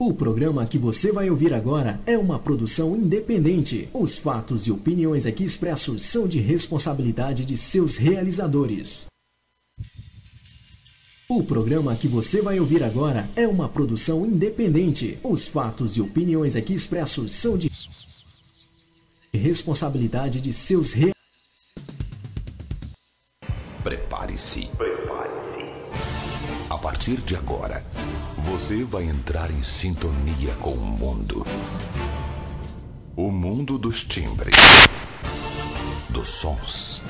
O programa que você vai ouvir agora é uma produção independente. Os fatos e opiniões aqui expressos são de responsabilidade de seus realizadores. O programa que você vai ouvir agora é uma produção independente. Os fatos e opiniões aqui expressos são de responsabilidade de seus realizadores. Prepare-se. Prepare-se. A partir de agora, você vai entrar em sintonia com o mundo. O mundo dos timbres, dos sons,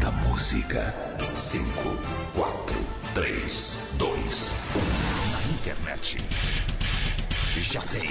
da música. 5, 4, 3, 2, 1. Na internet. Já tem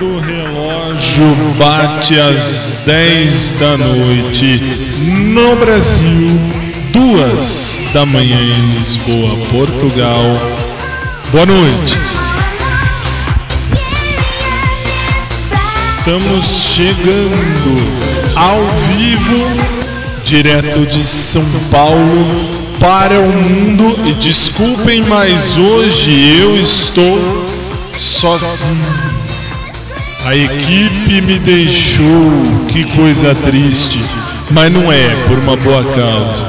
Quando o relógio bate às 10 da noite no Brasil, duas da manhã em Lisboa, Portugal. Boa noite. Estamos chegando ao vivo, direto de São Paulo para o mundo. E desculpem, mas hoje eu estou sozinho. A equipe me deixou, que coisa triste. Mas não é por uma boa causa.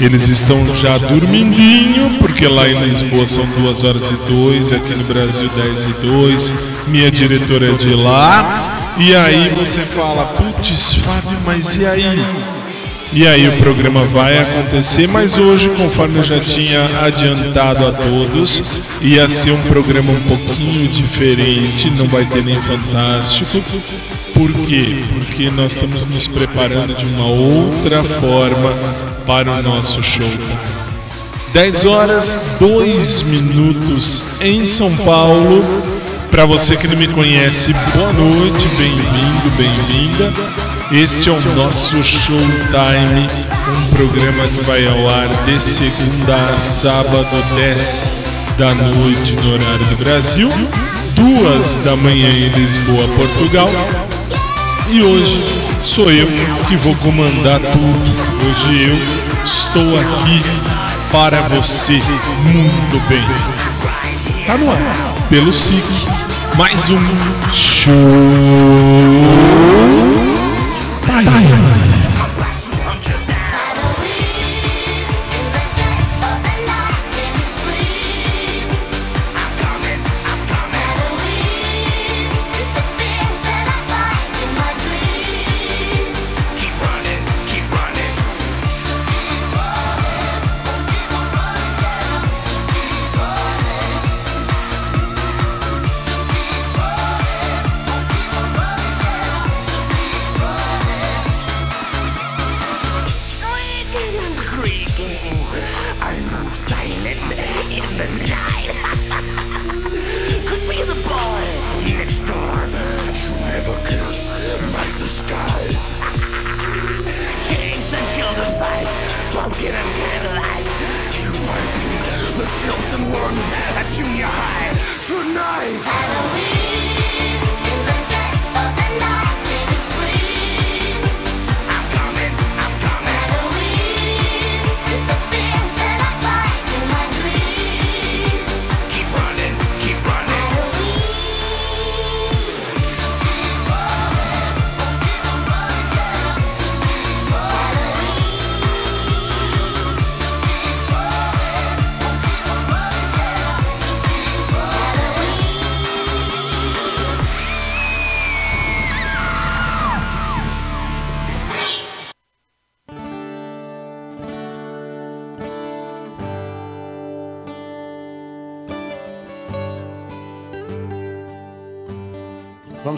Eles estão já dormindinho, porque lá em Lisboa são 2 horas e 2, aqui no Brasil 10 e 2. Minha diretora é de lá. E aí você fala, putz, Fábio, mas e aí? E aí o programa vai acontecer, mas hoje, conforme eu já tinha adiantado a todos, ia ser um programa um pouquinho diferente, não vai ter nem fantástico. Por quê? Porque nós estamos nos preparando de uma outra forma para o nosso show. 10 horas 2 minutos em São Paulo. Para você que não me conhece, boa noite, bem-vindo, bem-vinda. Este é o nosso Showtime, um programa que vai ao ar de segunda a sábado, 10 da noite no horário do Brasil, duas da manhã em Lisboa, Portugal. E hoje sou eu que vou comandar tudo. Hoje eu estou aqui para você, muito bem. Tá no ar, pelo SIC, mais um show. Time. I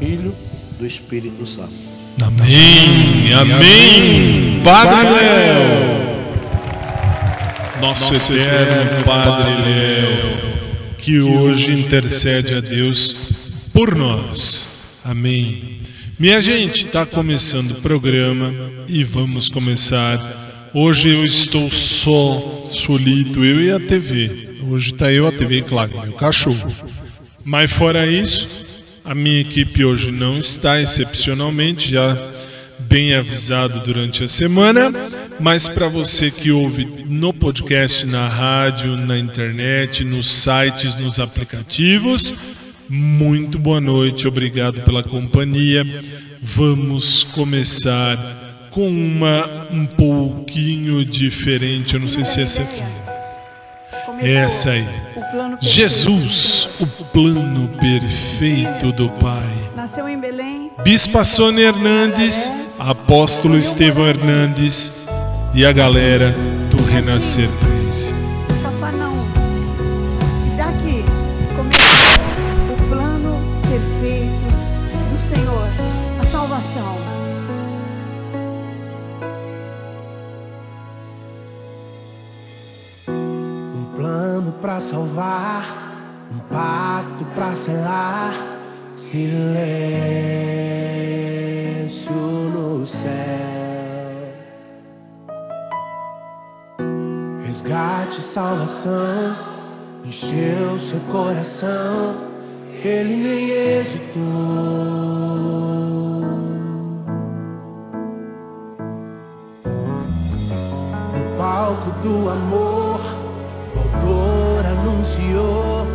Filho, do Espírito Santo. Amém, amém. Padre Léo, nosso eterno Padre Léo, que hoje intercede a Deus por nós. Amém. Minha gente, está começando o programa e vamos começar. Hoje eu estou só, solito, eu e a TV. Hoje está eu, a TV claro, meu cachorro. Mas fora isso, a minha equipe hoje não está, excepcionalmente, já bem avisado durante a semana. Mas para você que ouve no podcast, na rádio, na internet, nos sites, nos aplicativos, muito boa noite, obrigado pela companhia. Vamos começar com uma um pouquinho diferente, eu não sei se é essa aqui. Começou Essa aí. O. Jesus, o plano perfeito do Pai. Nasceu em Belém. Bispa Sônia Hernandes, Apóstolo Estevão Hernandes e a galera do Renascer Praise. Pra salvar, um pacto pra selar, silêncio no céu. Resgate, salvação, encheu seu coração, ele nem hesitou. Palco do amor, anunciou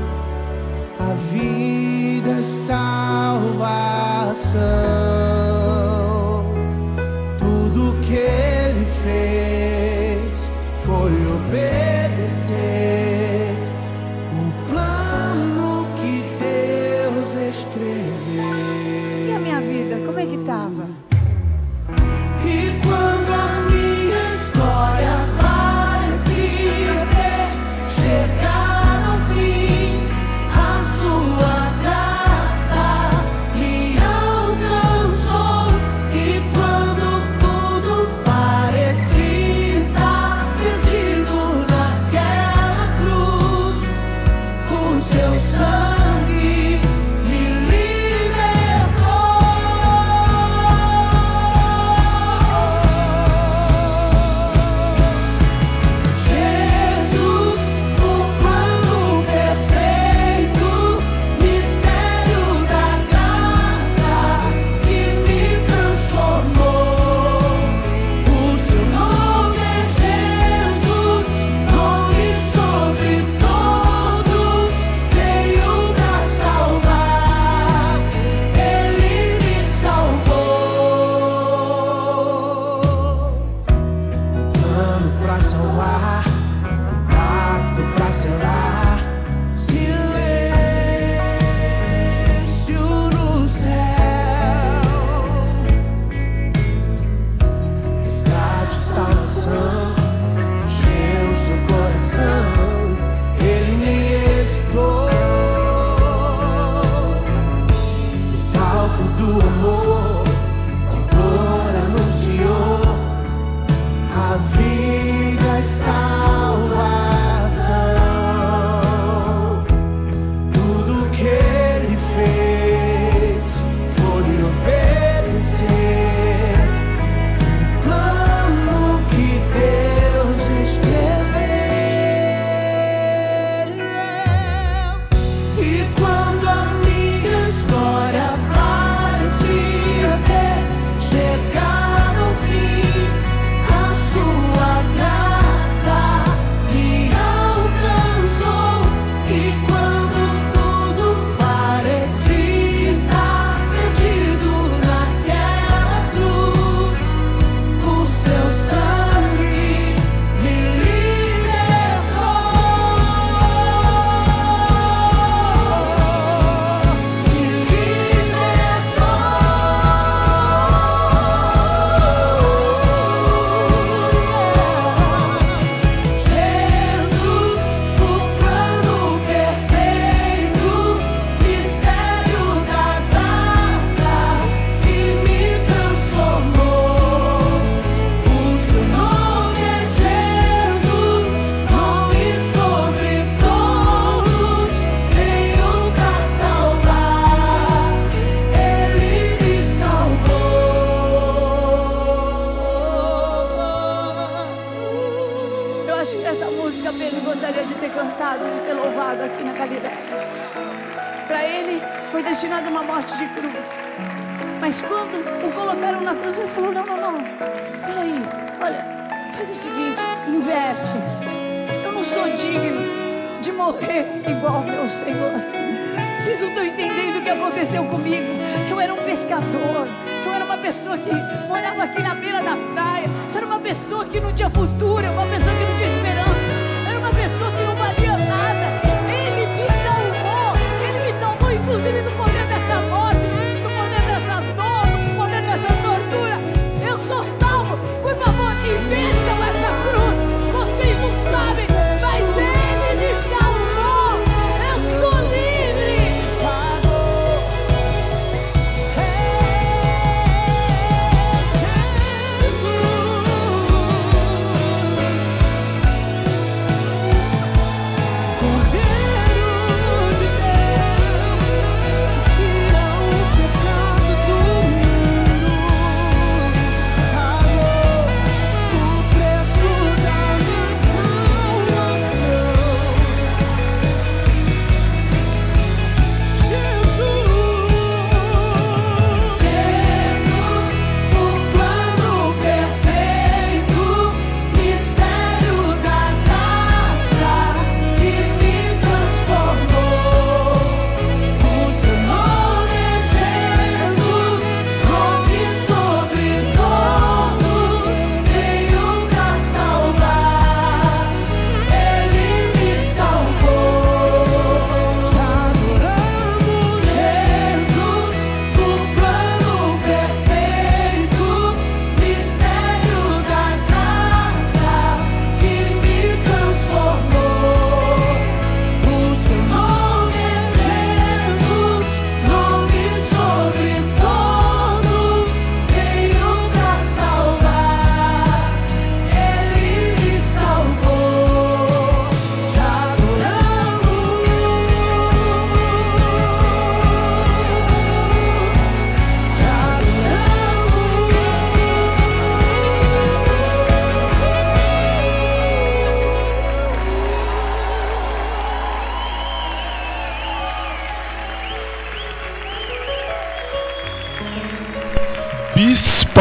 a vida e salvação. Foi destinada uma morte de cruz. Mas quando o colocaram na cruz, ele falou: Não, não, não. Peraí, olha, faz o seguinte: inverte. Eu não sou digno de morrer igual meu Senhor. Vocês não estão entendendo o que aconteceu comigo. Eu era um pescador. Eu era uma pessoa que morava aqui na beira da praia. Eu era uma pessoa que não tinha futuro. Uma pessoa que não tinha esperança. Eu era uma pessoa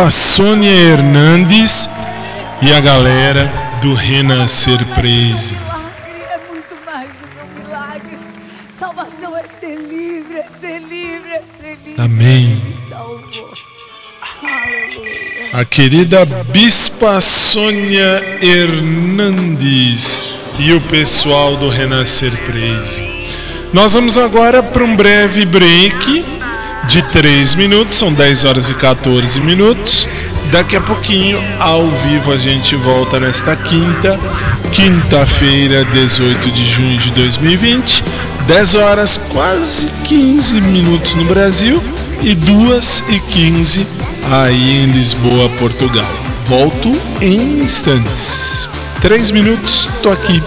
Bispa Sônia Hernandes e a galera do Renascer Praise. Milagre é muito mais do que um milagre. Salvação é ser livre, é ser livre, é ser livre. Amém. A querida Bispa Sônia Hernandes e o pessoal do Renascer Praise. Nós vamos agora para um breve break de 3 minutos, são 10 horas e 14 minutos. Daqui a pouquinho, ao vivo, a gente volta nesta quinta, quinta-feira, 18 de junho de 2020, 10 horas, quase 15 minutos no Brasil e 2 e 15 aí em Lisboa, Portugal. Volto em instantes. 3 minutos, tô aqui.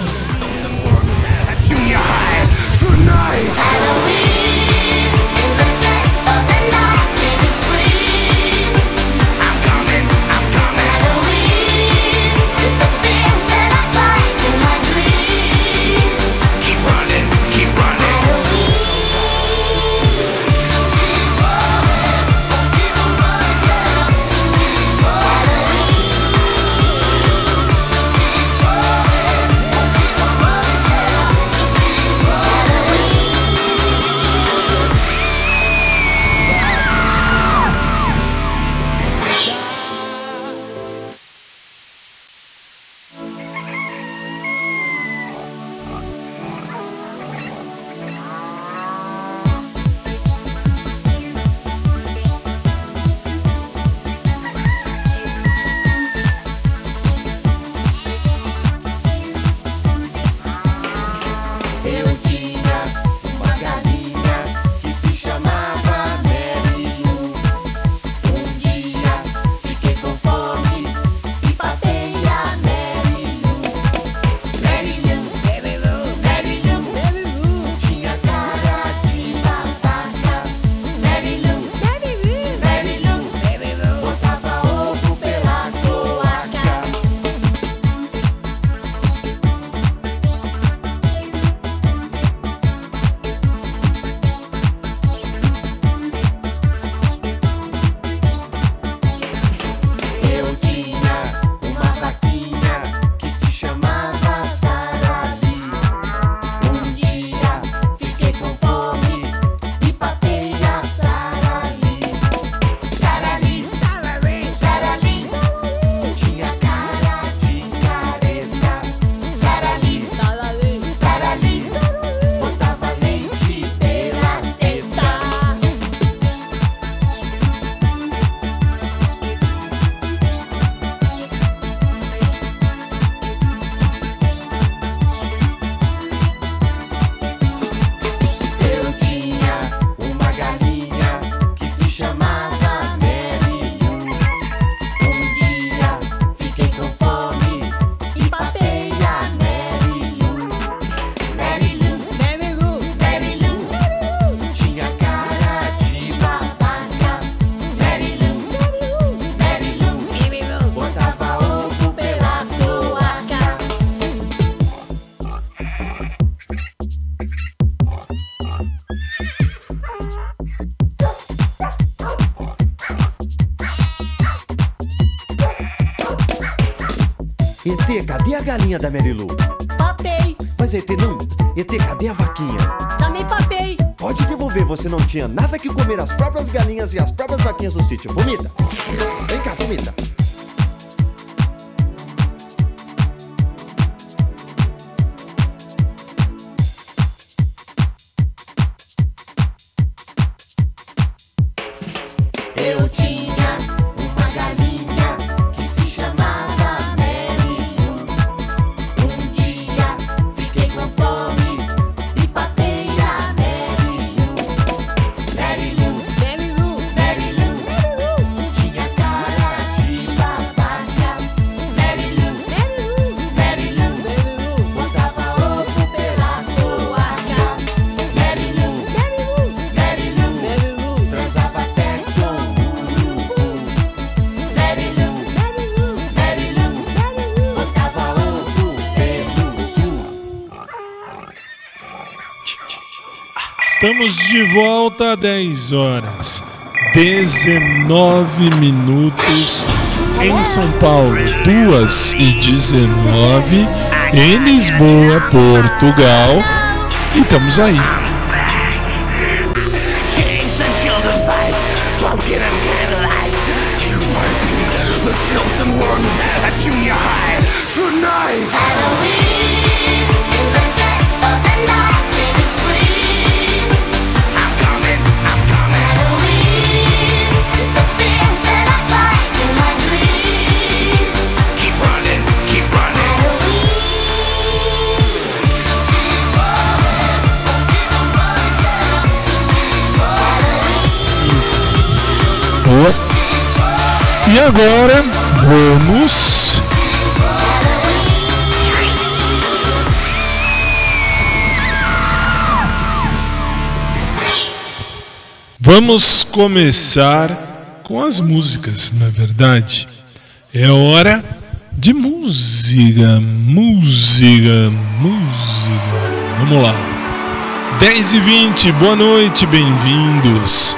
Galinha da Mary Lou? Papei. Mas ET não. ET, cadê a vaquinha? Também papei. Pode devolver, você não tinha nada que comer as próprias galinhas e as próprias vaquinhas do sítio. Vomita. Vem cá, vomita. Estamos de volta às 10 horas 19 minutos em São Paulo, 2 e 19 em Lisboa, Portugal. E estamos aí. Agora, vamos. Vamos começar com as músicas, na verdade. É hora de música, música, música. Vamos lá. 10 e 20, boa noite, bem-vindos.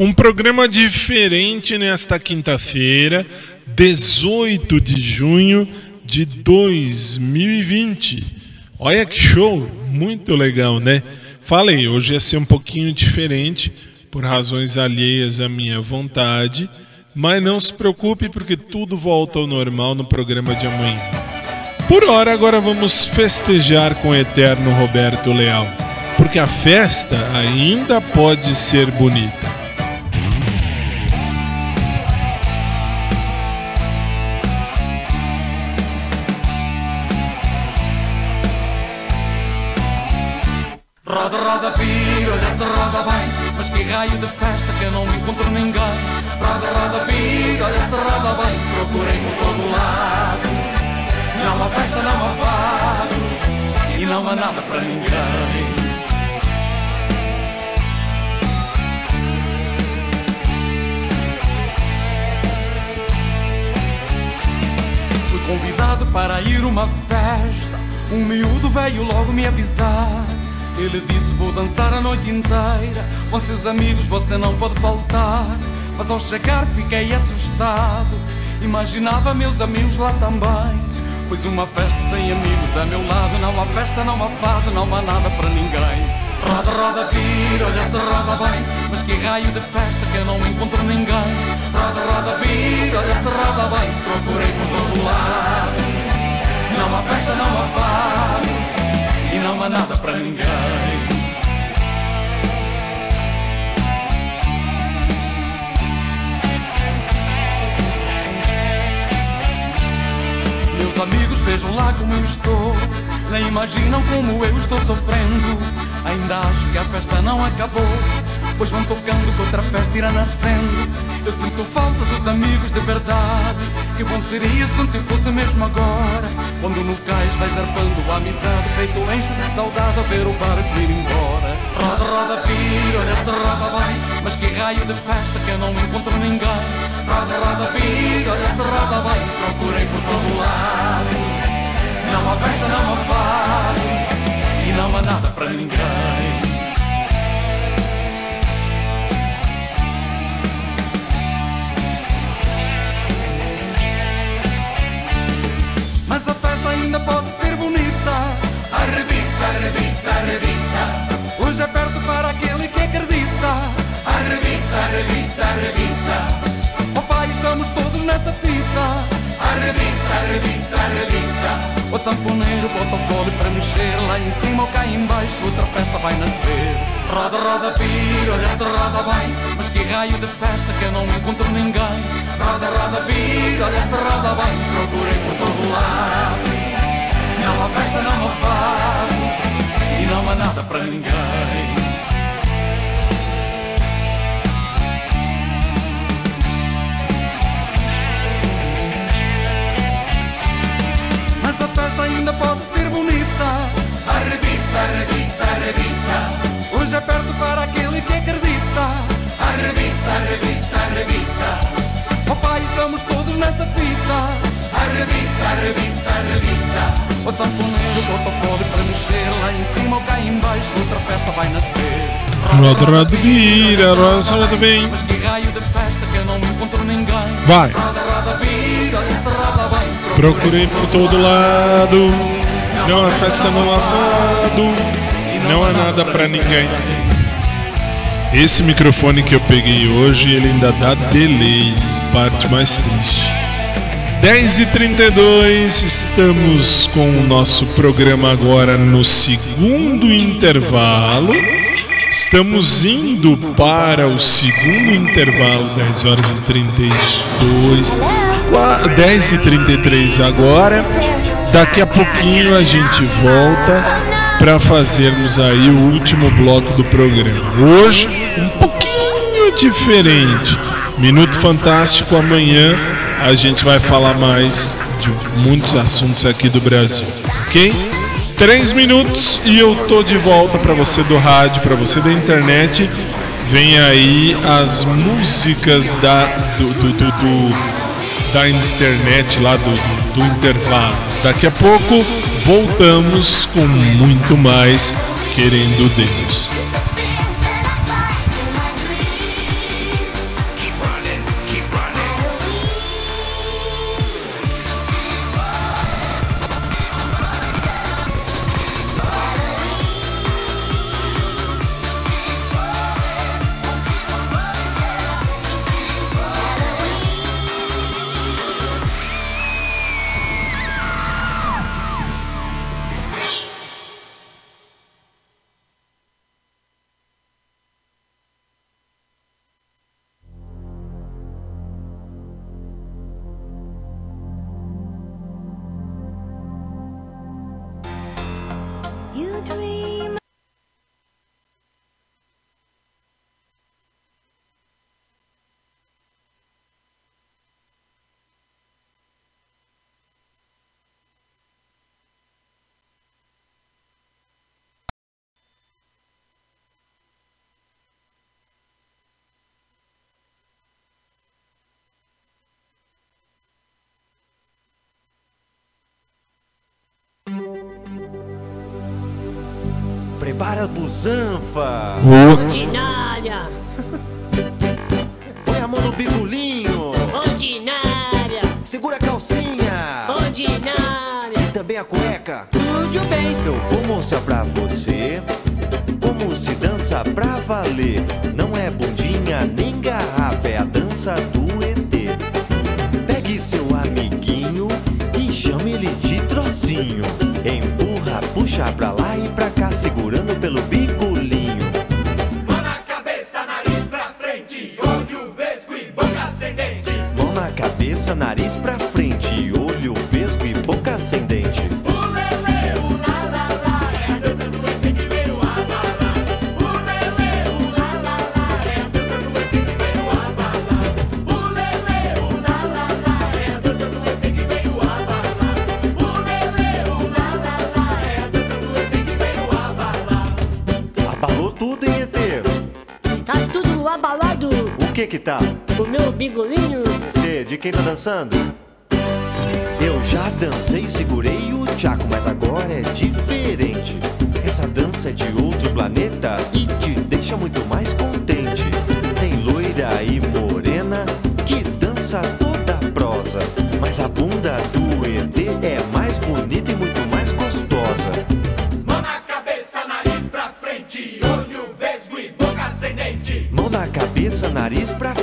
Um programa diferente nesta quinta-feira, 18 de junho de 2020. Olha que show, muito legal, né? Falei, hoje ia ser um pouquinho diferente, por razões alheias à minha vontade, mas não se preocupe porque tudo volta ao normal no programa de amanhã. Por hora, agora vamos festejar com o eterno Roberto Leal, porque a festa ainda pode ser bonita. Raio de festa que eu não encontro ninguém. Roda, roda, vira, olha se roda bem. Procurei por todo lado. Não há festa, não há fado. E não há nada para ninguém. Fui convidado para ir uma festa. Um miúdo veio logo me avisar. Ele disse vou dançar a noite inteira Com seus amigos você não pode faltar. Mas ao chegar fiquei assustado. Imaginava meus amigos lá também. Pois uma festa sem amigos a meu lado. Não há festa, não há fado, não há nada para ninguém. Roda, roda, vira, olha se roda bem. Mas que raio de festa que eu não encontro ninguém. Roda, roda, vira, olha se roda bem. Procurei por todo lado. Não há festa, não há fado E não há nada para ninguém amigos vejam lá como eu estou. Nem imaginam como eu estou sofrendo. Ainda acho que a festa não acabou Pois vão tocando que outra festa irá nascendo. Eu sinto falta dos amigos de verdade. Que bom seria se tempo fosse mesmo agora. Quando no cais vais arpando a amizade Peito enche de saudade a ver o barco ir embora. Roda, roda, vira, olha se roda bem Mas que raio de festa que eu não encontro ninguém Roda, roda, vira, olha se roda bem Procurei por todo lado. Não há festa, não há fado E não há nada para ninguém. Mas a festa ainda pode ser bonita. Arrebita, arrebita, arrebita. Hoje é perto para aquele que acredita. Arrebita, arrebita, arrebita Oh pai, estamos todos nessa fita. Arrebita, arrebita, arrebita. O sanfoneiro bota o colo para mexer Lá em cima ou cá em baixo outra festa vai nascer. Roda, roda, vira, olha se roda bem. Mas que raio de festa que eu não encontro ninguém. Roda, roda, vira, olha se roda bem. Procurei por todo lado. Não há festa, não há fado. E não há nada para ninguém revista, revista. O sanfoneiro botou pobre para mexer lá em cima ou cá embaixo, outra festa vai nascer. Roda, roda, vira, roda, roda bem. Mas que raio de festa que eu não encontro ninguém. Vai. Roda, roda, vira, esse roda bem. Procurei por todo lado. Não há festa no lavado. Não há nada pra ninguém. Esse microfone que eu peguei hoje, ele ainda dá delay. Parte mais triste. 10h32, estamos com o nosso programa agora no segundo intervalo. Estamos indo para o segundo intervalo, 10 horas e 32. Qua- 10 e 33 agora. Daqui a pouquinho a gente volta para fazermos aí o último bloco do programa. Hoje, um pouquinho diferente. Minuto Fantástico amanhã a gente vai falar mais de muitos assuntos aqui do Brasil, ok? Três minutos e eu tô de volta para você do rádio, para você da internet. Vem aí as músicas da do, do- do- do- da internet lá do, do intervalo. Daqui a pouco voltamos com muito mais querendo Deus. Prepara a busanfa. Ordinária! Põe a mão no bigolinho. Ordinária! Segura a calcinha. Ordinária! E também a cueca. Tudo bem! Eu vou mostrar pra você como se dança pra valer. Não é bundinha nem garrafa, é a dança do pra cá, segurando que que tá? O meu bigolinho! ET, de quem tá dançando? Eu já dancei, segurei o tchaco, mas agora é diferente. Essa dança é de outro planeta e te deixa muito mais contente. Tem loira e morena que dança toda prosa, mas a bunda do nariz pra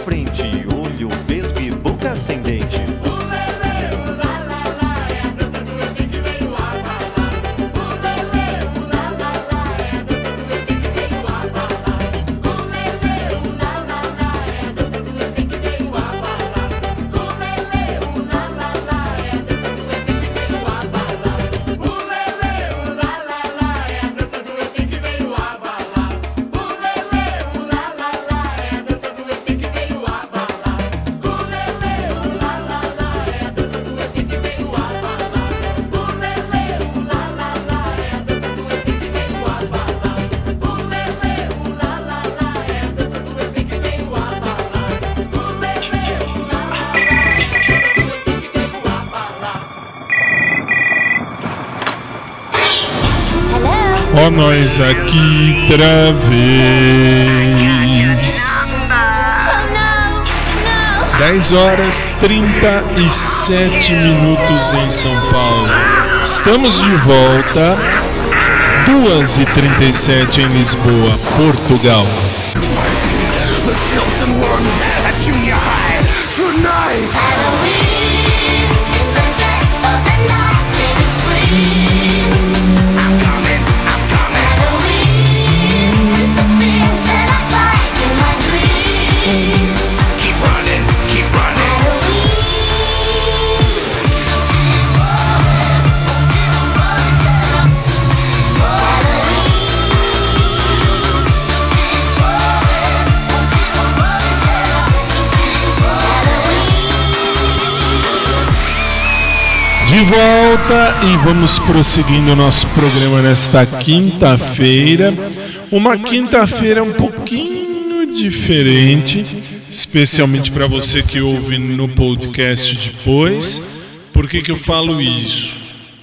Nós aqui outra vez. 10 horas 37 minutos em São Paulo. Estamos de volta. 2 e 37 em Lisboa, Portugal. Tonight. E vamos prosseguindo o nosso programa nesta quinta-feira. Uma quinta-feira um pouquinho diferente, especialmente para você que ouve no podcast depois. Por que, que eu falo isso?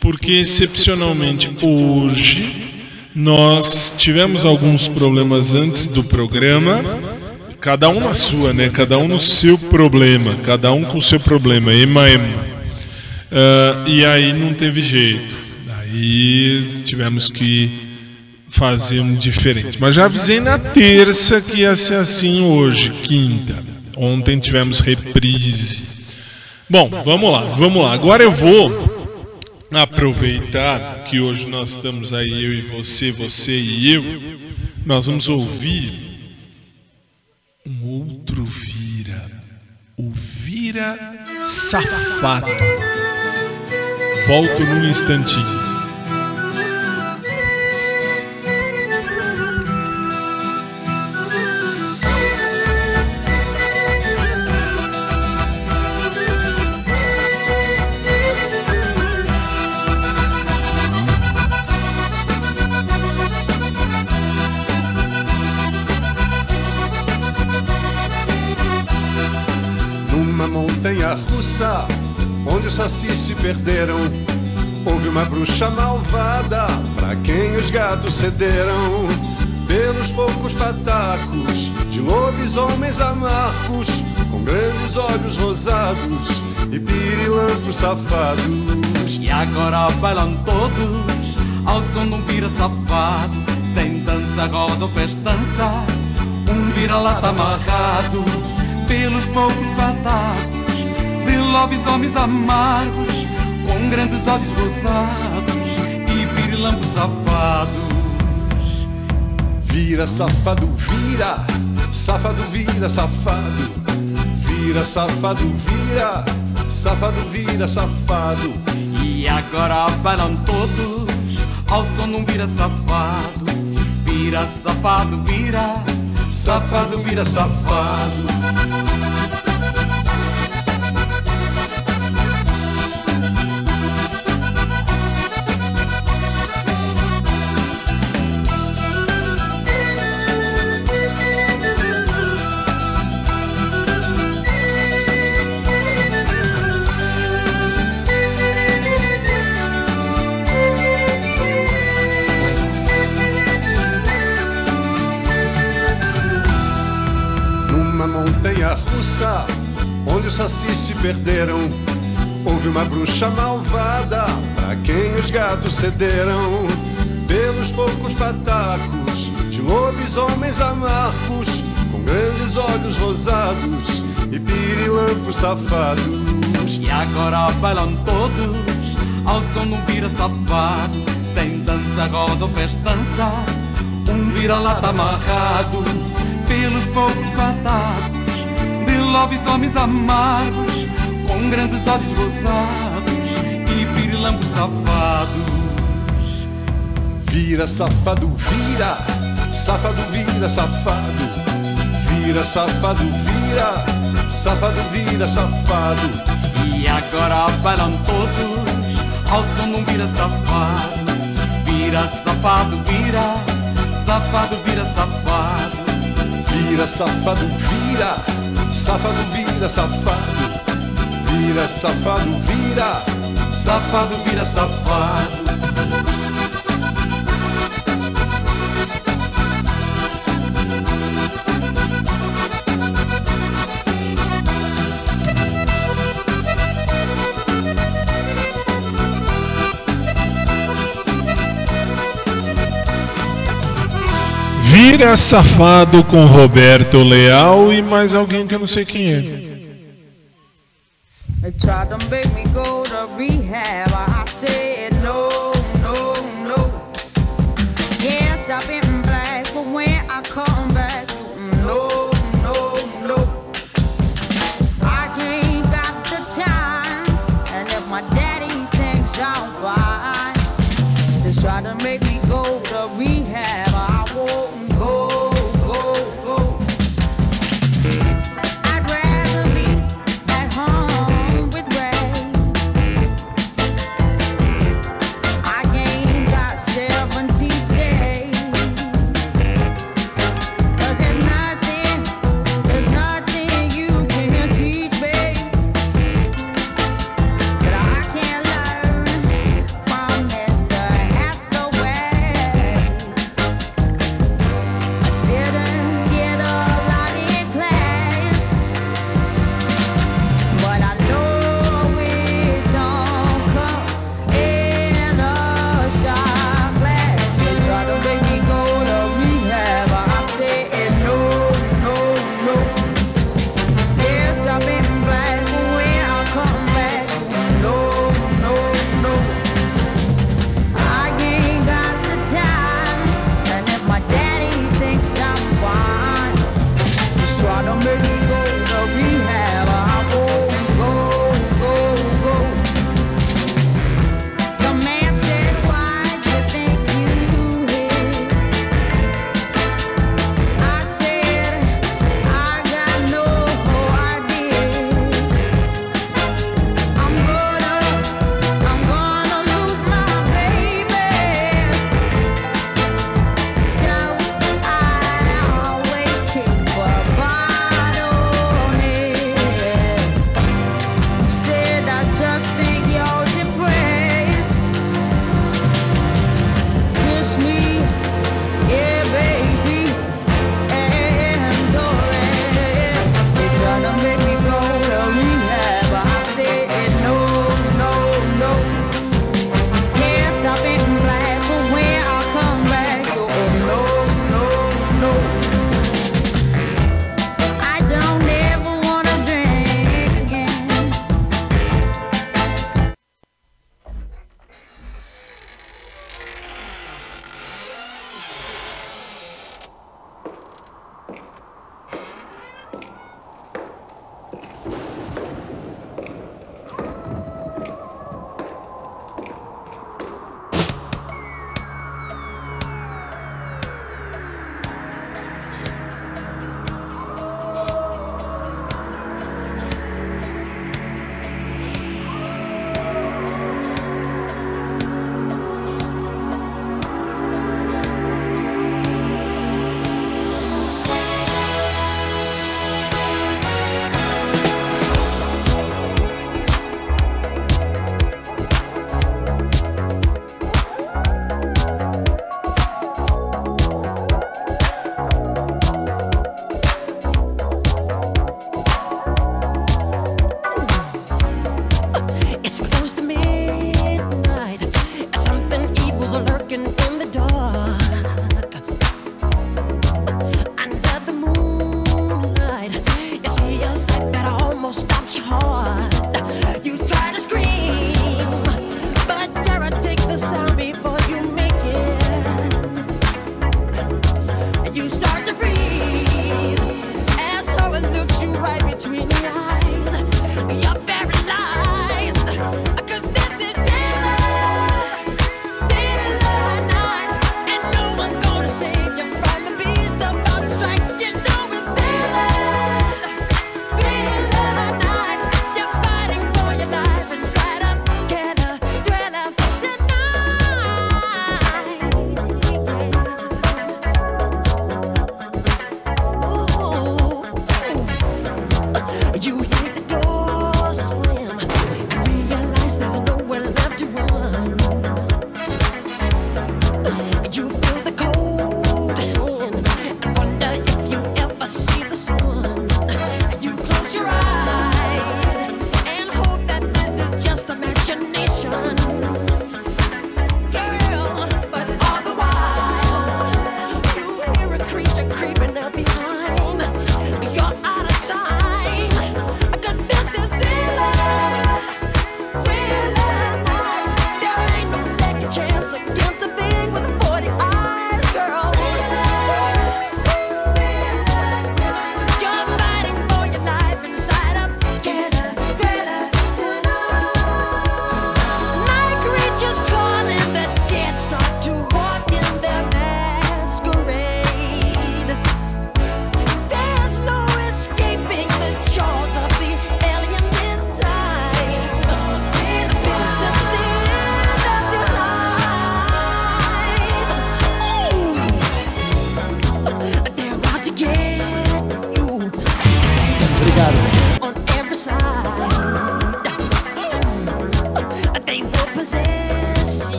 Porque excepcionalmente hoje nós tivemos alguns problemas antes do programa. Cada um na sua, né? Cada um no seu problema, cada um com o seu problema. Ema, ema. Ah, e aí não teve jeito. Aí tivemos que fazer um diferente. Mas já avisei na terça que ia ser assim hoje, quinta. Ontem tivemos reprise. Bom, vamos lá, vamos lá. Agora eu vou aproveitar que hoje nós estamos aí, eu e você, você e eu. Nós vamos ouvir um outro vira. O vira safado. Volto num instantinho. Numa montanha russa, os se perderam, houve uma bruxa malvada, pra quem os gatos cederam. Pelos poucos patacos de lobisomens amargos, com grandes olhos rosados e pirilampos safados. E agora bailam todos ao som de um vira safado, sem dança, roda ou festança, um vira-lata amarrado pelos poucos batacos de lobisomens amargos, com grandes olhos rosados e pirilampos safados. Vira, safado, vira, safado, vira, safado. Vira, safado, vira, safado, vira, safado. E agora bailam todos ao som de um vira safado. Vira safado, vira, Safado, vira, safado. Perderam, houve uma bruxa malvada, pra quem os gatos cederam. Pelos poucos patacos de lobisomens amargos, com grandes olhos rosados e pirilampos safados. E agora bailam todos ao som de um vira safado, sem dança, roda ou festança, um vira-lata amarrado pelos poucos batacos de lobisomens amargos, com grandes olhos rosados e pirilampos safados. Vira, safado, vira, safado, vira, safado. Vira, safado, vira, safado, vira, safado. E agora bailam todos ao som de um vira safado. Vira safado, vira, safado, vira safado. Vira, safado, vira, safado, vira, safado vira, safado vira, safado vira safado. Vira Safado com Roberto Leal e mais alguém que eu não sei quem é. They tried to make me go to rehab. I said no, no, no. Yes, I've been.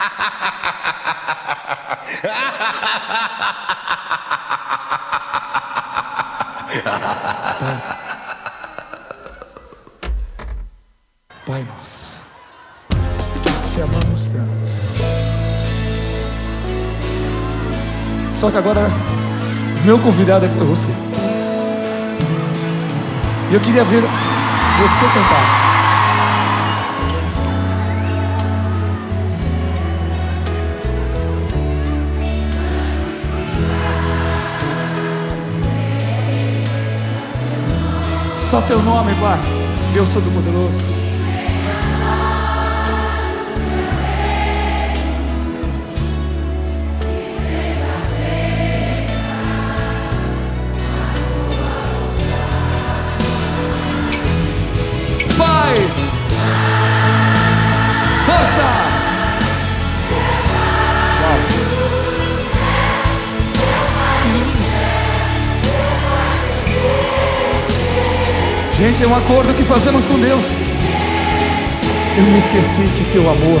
Pai nosso, te amamos tanto. Só que agora, meu convidado é você. E eu queria ver você cantar. Só teu nome, Pai, Deus Todo-Poderoso. Gente, é um acordo que fazemos com Deus. Eu me esqueci que teu amor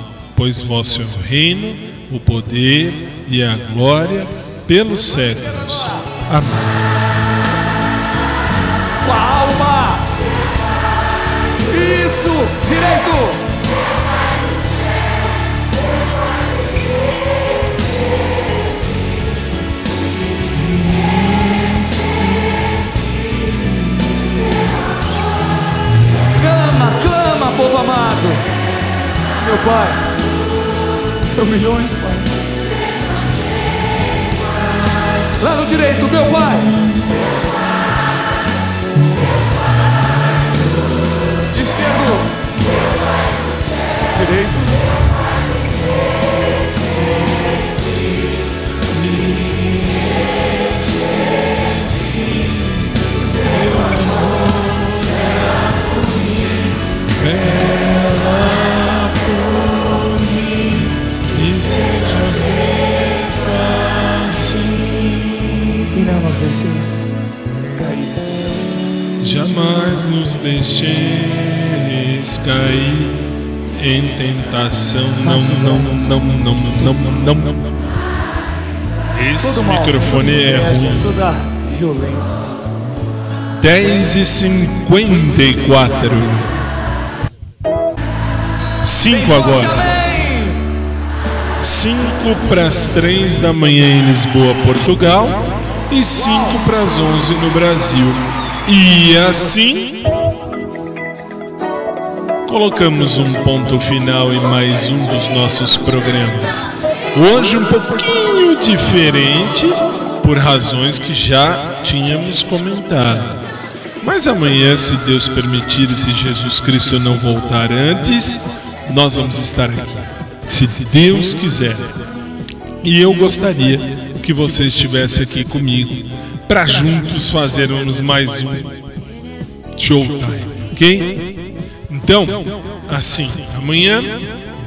pois vosso é o reino, o poder e a glória pelos séculos. Amém. Com a alma! Isso! Direito! Clama, clama, povo amado! Meu Pai, são milhões, Pai. Lado direito, meu Pai! Esquerdo! Direito! Nos deixeis cair. Jamais nos deixeis cair em tentação. Não, não, não, não, não, não. Esse Todo mal, microfone é inveja, ruim. Toda violência. 10 e 54 5 agora 5 para as 3 da manhã em Lisboa, Portugal e 5 para as 11 no Brasil. E assim colocamos um ponto final em mais um dos nossos programas. Hoje um pouquinho diferente por razões que já tínhamos comentado. Mas amanhã, se Deus permitir e se Jesus Cristo não voltar antes, nós vamos estar aqui. Se Deus quiser. E eu gostaria que você estivesse aqui comigo para juntos fazermos mais um showtime, ok? Então, assim, amanhã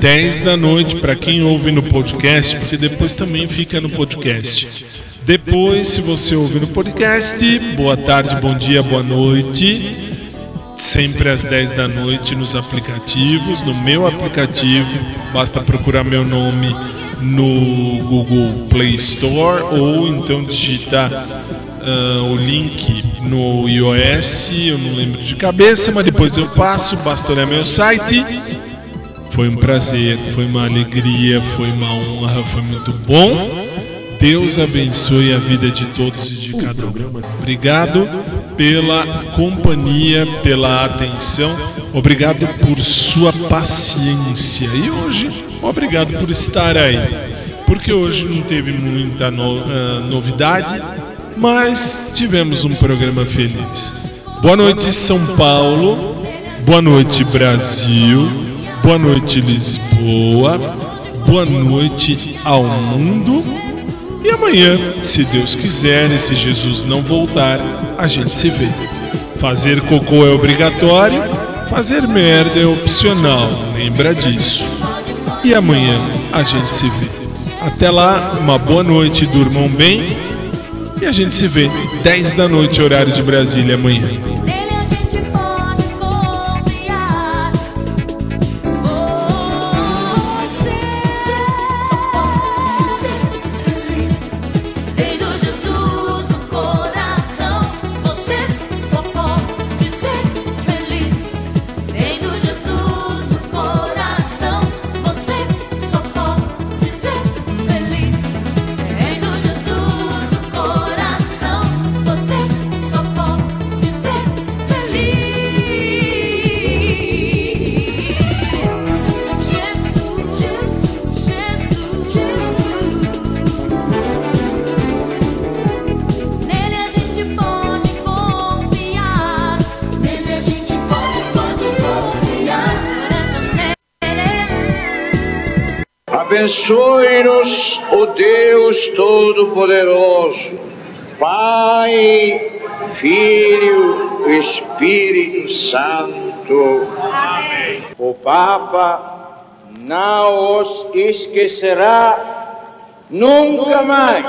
10 da noite para quem ouve no podcast, porque depois também fica no podcast. Depois, se você ouve no podcast, boa tarde, bom dia, boa noite. Sempre às 10 da noite nos aplicativos, no meu aplicativo, basta procurar meu nome no Google Play Store ou então digitar ah, o link no iOS, eu não lembro de cabeça, mas depois eu passo, basta olhar meu site. Foi um prazer, foi uma alegria, foi uma honra, foi muito bom. Deus abençoe a vida de todos e de cada um. Obrigado pela companhia, pela atenção. Obrigado por sua paciência. E hoje, obrigado por estar aí. Porque hoje não teve muita no- ah, novidade, mas tivemos um programa feliz. Boa noite, São Paulo. Boa noite, Brasil. Boa noite, Lisboa. Boa noite ao mundo. E amanhã, se Deus quiser e se Jesus não voltar, a gente se vê. Fazer cocô é obrigatório, fazer merda é opcional, lembra disso. E amanhã a gente se vê. Até lá, uma boa noite, durmam bem. E a gente se vê 10 da noite, horário de Brasília, amanhã. Abençoe-nos, o Deus Todo-Poderoso, Pai, Filho e Espírito Santo. O Papa não os esquecerá nunca mais.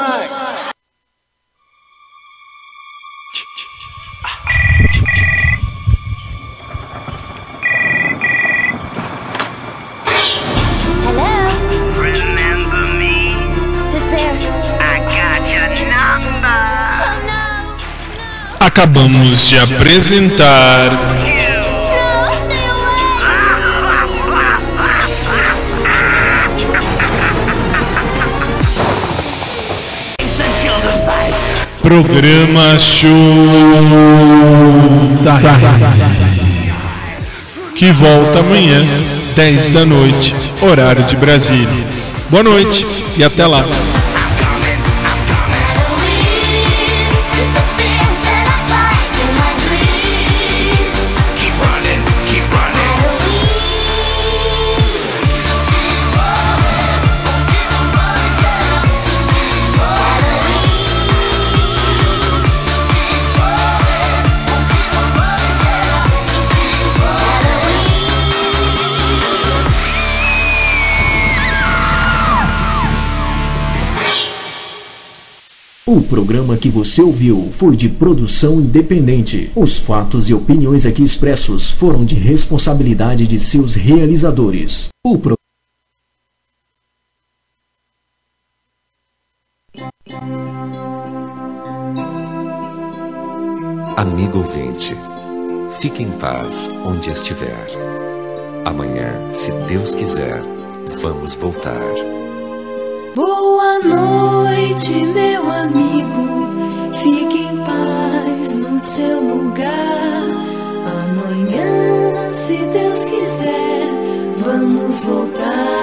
Acabamos de apresentar programa Show que volta amanhã, 10 da noite, horário de Brasília. Boa noite e até lá. O programa que você ouviu foi de produção independente. Os fatos e opiniões aqui expressos foram de responsabilidade de seus realizadores. O pro... Amigo ouvinte, fique em paz onde estiver. Amanhã, se Deus quiser, vamos voltar. Boa noite, meu amigo. Fique em paz no seu lugar. Amanhã, se Deus quiser, vamos voltar.